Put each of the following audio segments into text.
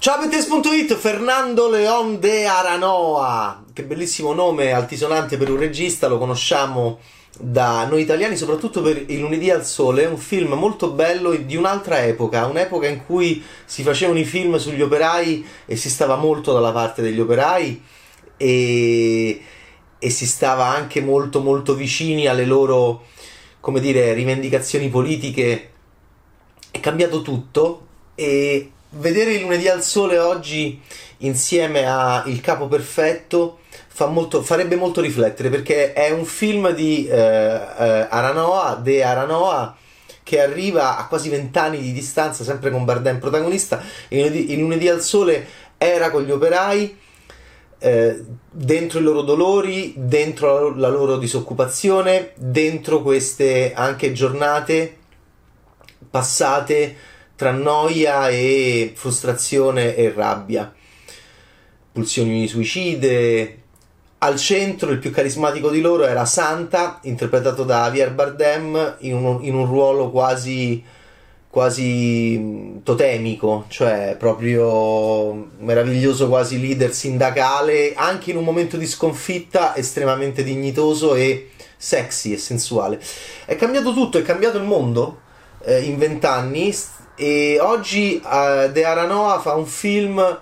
Ciao Bettes.it, Fernando Leon de Aranoa, che bellissimo nome altisonante per un regista, lo conosciamo da noi italiani soprattutto per Il lunedì al sole, un film molto bello di un'altra epoca, un'epoca in cui si facevano i film sugli operai e si stava molto dalla parte degli operai e, e si stava anche molto molto vicini alle loro, come dire, rivendicazioni politiche. È cambiato tutto e vedere il lunedì al sole oggi insieme a Il capo perfetto fa molto, farebbe molto riflettere perché è un film di eh, eh, Aranoa, De Aranoa che arriva a quasi vent'anni di distanza sempre con Bardem protagonista. Il lunedì, il lunedì al sole era con gli operai eh, dentro i loro dolori, dentro la loro disoccupazione, dentro queste anche giornate passate tra noia e frustrazione e rabbia, pulsioni suicide. Al centro il più carismatico di loro era Santa, interpretato da Javier Bardem in un, in un ruolo quasi, quasi totemico, cioè proprio meraviglioso, quasi leader sindacale, anche in un momento di sconfitta estremamente dignitoso e sexy e sensuale. È cambiato tutto, è cambiato il mondo eh, in vent'anni e oggi uh, De Aranoa fa un film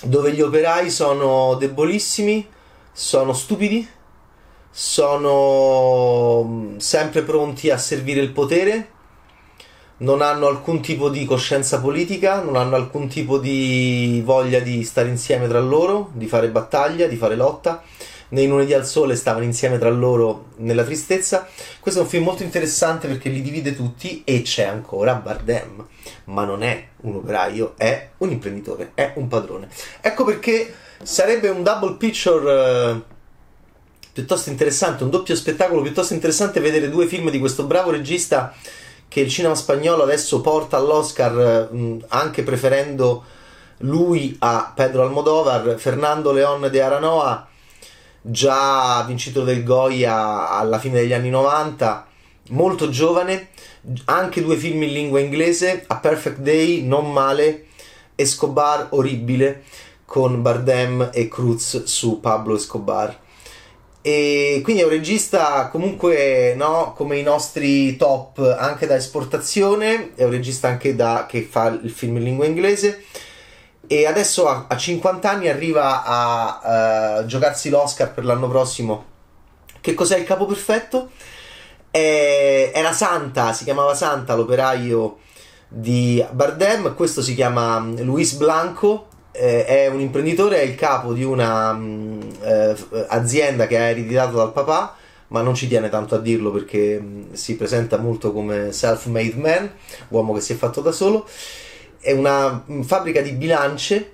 dove gli operai sono debolissimi, sono stupidi, sono mm, sempre pronti a servire il potere, non hanno alcun tipo di coscienza politica, non hanno alcun tipo di voglia di stare insieme tra loro, di fare battaglia, di fare lotta nei lunedì al sole stavano insieme tra loro nella tristezza. Questo è un film molto interessante perché li divide tutti e c'è ancora Bardem, ma non è un operaio, è un imprenditore, è un padrone. Ecco perché sarebbe un double picture eh, piuttosto interessante, un doppio spettacolo piuttosto interessante vedere due film di questo bravo regista che il cinema spagnolo adesso porta all'Oscar eh, anche preferendo lui a Pedro Almodovar, Fernando León de Aranoa già vincitore del Goya alla fine degli anni 90, molto giovane, anche due film in lingua inglese, A Perfect Day, non male, Escobar, orribile, con Bardem e Cruz su Pablo Escobar. E quindi è un regista comunque no, come i nostri top anche da esportazione, è un regista anche da, che fa il film in lingua inglese e adesso a, a 50 anni arriva a uh, giocarsi l'Oscar per l'anno prossimo. Che cos'è il capo perfetto? È, era Santa, si chiamava Santa, l'operaio di Bardem, questo si chiama mm, Luis Blanco, eh, è un imprenditore, è il capo di una um, eh, azienda che ha ereditato dal papà, ma non ci tiene tanto a dirlo perché um, si presenta molto come self-made man, uomo che si è fatto da solo è una fabbrica di bilance.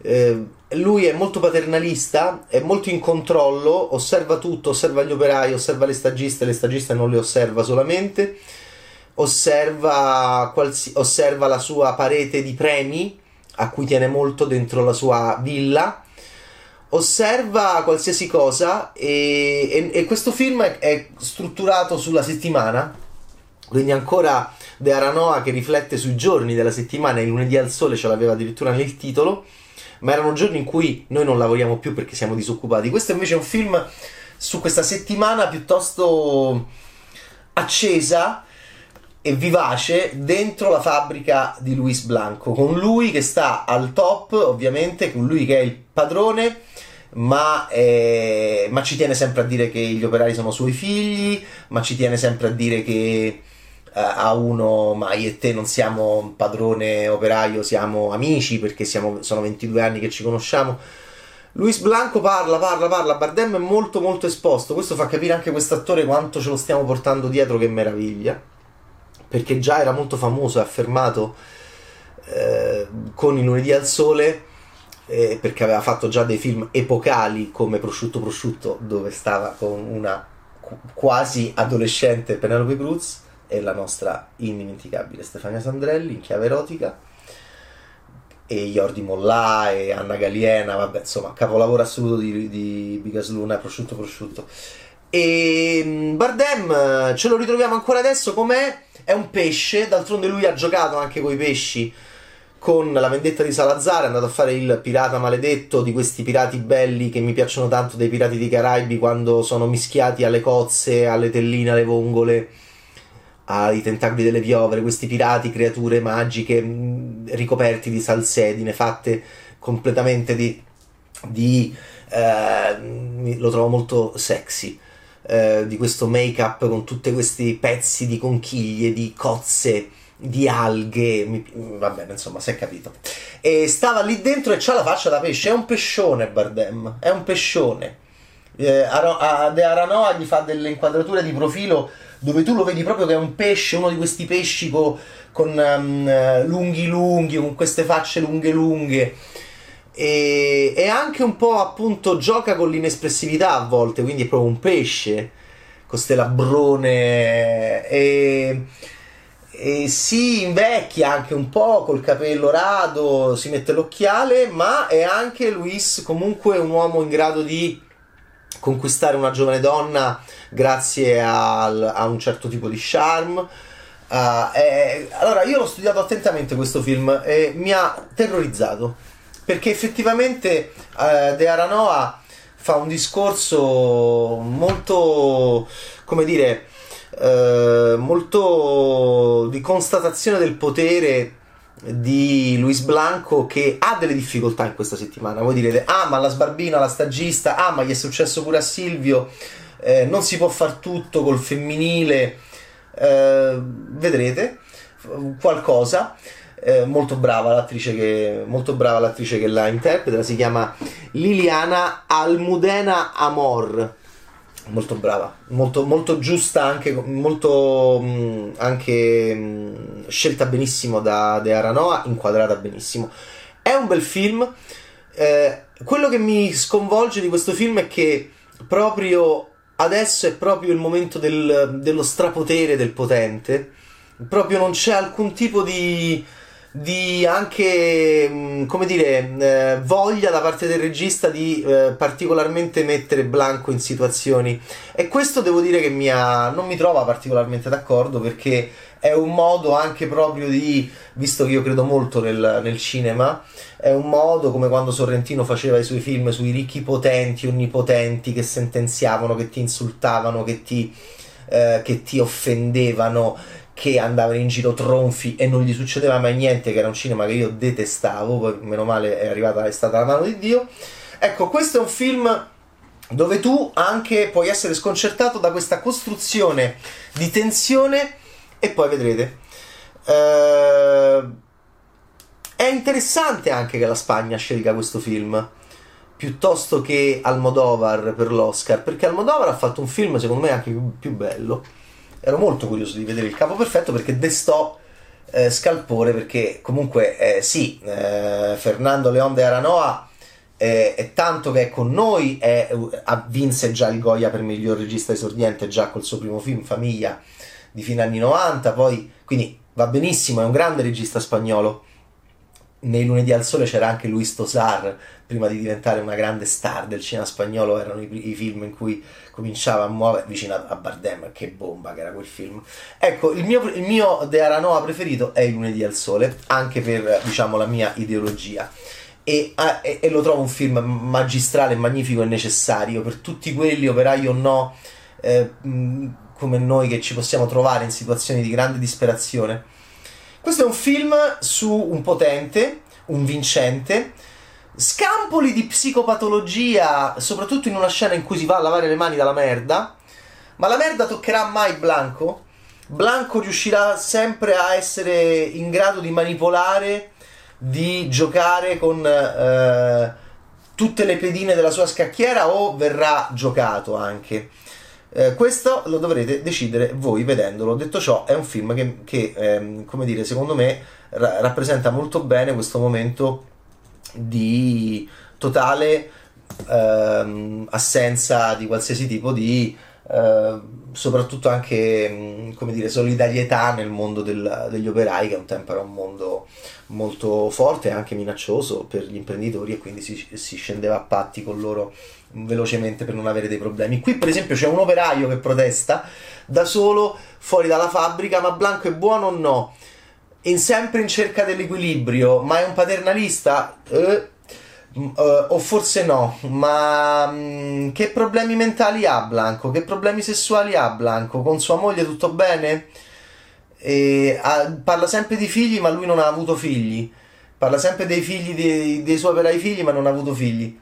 Eh, lui è molto paternalista, è molto in controllo, osserva tutto, osserva gli operai, osserva le stagiste, le stagiste non le osserva solamente, osserva, qualsi, osserva la sua parete di premi a cui tiene molto dentro la sua villa, osserva qualsiasi cosa e, e, e questo film è, è strutturato sulla settimana, quindi ancora De Aranoa che riflette sui giorni della settimana, il lunedì al sole ce l'aveva addirittura nel titolo, ma erano giorni in cui noi non lavoriamo più perché siamo disoccupati. Questo invece è un film su questa settimana piuttosto accesa e vivace dentro la fabbrica di Luis Blanco, con lui che sta al top, ovviamente, con lui che è il padrone. Ma, eh, ma ci tiene sempre a dire che gli operai sono suoi figli, ma ci tiene sempre a dire che eh, a uno, ma io e te non siamo padrone operaio, siamo amici perché siamo, sono 22 anni che ci conosciamo. Luis Blanco parla, parla, parla, Bardem è molto molto esposto, questo fa capire anche quest'attore quanto ce lo stiamo portando dietro, che meraviglia, perché già era molto famoso e affermato eh, con i lunedì al sole, eh, perché aveva fatto già dei film epocali come Prosciutto Prosciutto, dove stava con una quasi adolescente Penelope Cruz, e la nostra indimenticabile Stefania Sandrelli in chiave erotica e Jordi Mollà e Anna Galiena, vabbè, insomma, capolavoro assoluto di, di Bigas Luna, prosciutto prosciutto. E mm, Bardem ce lo ritroviamo ancora adesso com'è? È un pesce, d'altronde lui ha giocato anche con i pesci con la vendetta di Salazar è andato a fare il pirata maledetto di questi pirati belli che mi piacciono tanto dei pirati di Caraibi quando sono mischiati alle cozze, alle telline, alle vongole, ai tentacoli delle piovere, questi pirati, creature magiche mm, ricoperti di salsedine, fatte completamente di... di eh, lo trovo molto sexy. Eh, di questo make up con tutti questi pezzi di conchiglie, di cozze di alghe, mi, va bene, insomma, si è capito. E stava lì dentro e c'ha la faccia da pesce, è un pescione Bardem, è un pescione. Eh, a De Aranoa gli fa delle inquadrature di profilo dove tu lo vedi proprio che è un pesce, uno di questi pesci co, con um, lunghi lunghi, con queste facce lunghe lunghe. E, e anche un po' appunto gioca con l'inespressività a volte, quindi è proprio un pesce con ste labbrone e e si invecchia anche un po' col capello rado, si mette l'occhiale, ma è anche Luis comunque un uomo in grado di conquistare una giovane donna grazie al, a un certo tipo di charme. Uh, eh, allora, io l'ho studiato attentamente questo film e mi ha terrorizzato perché effettivamente uh, De Aranoa fa un discorso molto, come dire, eh, molto di constatazione del potere di Luis Blanco che ha delle difficoltà in questa settimana. Voi direte, ah ma la sbarbina, la stagista, ah ma gli è successo pure a Silvio, eh, non si può far tutto col femminile, eh, vedrete qualcosa. Eh, molto brava l'attrice che molto brava l'attrice che la interpreta si chiama Liliana Almudena Amor molto brava, molto, molto giusta, anche, molto mh, anche mh, scelta benissimo da De Aranoa, inquadrata benissimo. È un bel film. Eh, quello che mi sconvolge di questo film è che proprio adesso è proprio il momento del, dello strapotere del potente. Proprio non c'è alcun tipo di di anche, mm, come dire, eh, voglia da parte del regista di eh, particolarmente mettere Blanco in situazioni. E questo devo dire che mi ha, non mi trova particolarmente d'accordo perché è un modo anche proprio di, visto che io credo molto nel, nel cinema, è un modo come quando Sorrentino faceva i suoi film sui ricchi potenti, onnipotenti che sentenziavano, che ti insultavano, che ti, eh, che ti offendevano che andavano in giro tronfi e non gli succedeva mai niente, che era un cinema che io detestavo, meno male è arrivata, è stata la mano di Dio. Ecco, questo è un film dove tu anche puoi essere sconcertato da questa costruzione di tensione e poi vedrete. Eh, è interessante anche che la Spagna scelga questo film piuttosto che Almodovar per l'Oscar, perché Almodovar ha fatto un film secondo me anche più, più bello ero molto curioso di vedere il capo perfetto perché destò eh, scalpore perché comunque eh, sì, eh, Fernando León de Aranoa è tanto che è con noi, è, vinse già il Goya per miglior regista esordiente già col suo primo film Famiglia di fine anni 90, poi quindi va benissimo, è un grande regista spagnolo nei lunedì al sole c'era anche Luis Tosar, prima di diventare una grande star del cinema spagnolo, erano i, i film in cui cominciava a muovere vicino a, a, Bardem, che bomba che era quel film. Ecco, il mio, il mio De Aranoa preferito è il lunedì al sole, anche per diciamo la mia ideologia. E, e, e, lo trovo un film magistrale, magnifico e necessario per tutti quelli, operai o no, eh, come noi che ci possiamo trovare in situazioni di grande disperazione questo è un film su un potente, un vincente, scampoli di psicopatologia, soprattutto in una scena in cui si va a lavare le mani dalla merda. Ma la merda toccherà mai Blanco? Blanco riuscirà sempre a essere in grado di manipolare, di giocare con eh, tutte le pedine della sua scacchiera o verrà giocato anche? Eh, questo lo dovrete decidere voi vedendolo. Detto ciò, è un film che, che ehm, come dire, secondo me ra- rappresenta molto bene questo momento di totale ehm, assenza di qualsiasi tipo di eh, soprattutto anche mm, come dire, solidarietà nel mondo del, degli operai, che un tempo era un mondo molto forte e anche minaccioso per gli imprenditori e quindi si, si scendeva a patti con loro velocemente per non avere dei problemi. Qui per esempio c'è un operaio che protesta da solo fuori dalla fabbrica, ma Blanco è buono o no? in sempre in cerca dell'equilibrio, ma è un paternalista? Eh, uh, o forse no, ma um, che problemi mentali ha Blanco? Che problemi sessuali ha Blanco? Con sua moglie tutto bene? E, ha, parla sempre di figli, ma lui non ha avuto figli. Parla sempre dei figli dei, dei suoi operai figli, ma non ha avuto figli.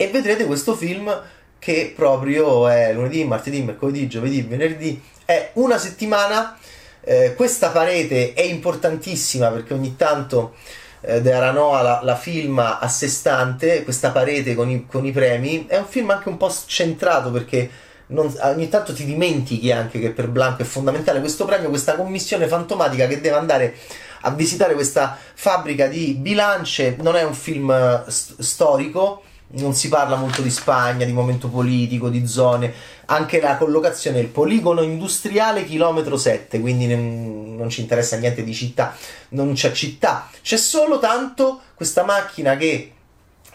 E vedrete questo film che proprio è lunedì, martedì, mercoledì, giovedì, venerdì. È una settimana. Eh, questa parete è importantissima perché ogni tanto eh, De Aranoa la, la, filma a sé stante, questa parete con i, con i premi. È un film anche un po' centrato perché non, ogni tanto ti dimentichi anche che per Blanco è fondamentale questo premio, questa commissione fantomatica che deve andare a visitare questa fabbrica di bilance. Non è un film eh, st- storico, non si parla molto di Spagna, di momento politico, di zone, anche la collocazione, il poligono industriale chilometro 7, quindi non, ci interessa niente di città, non c'è città, c'è solo tanto questa macchina che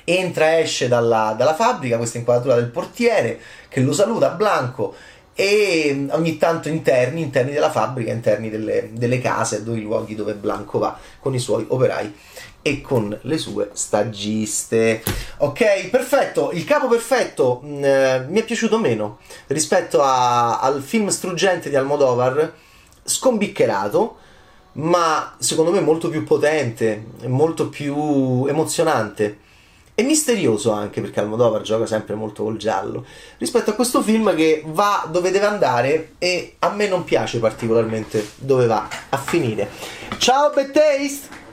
entra e esce dalla, dalla fabbrica, questa inquadratura del portiere che lo saluta, Blanco, e ogni tanto interni, interni della fabbrica, interni delle, delle case, i luoghi dove Blanco va con i suoi operai e con le sue stagiste. Ok, perfetto. Il capo perfetto mh, mm, eh, mi è piaciuto meno rispetto a, al film struggente di Almodovar, scombiccherato, ma secondo me molto più potente, molto più emozionante. E misterioso anche perché Almodovar gioca sempre molto col giallo rispetto a questo film che va dove deve andare e a me non piace particolarmente dove va a finire. Ciao Bad Taste!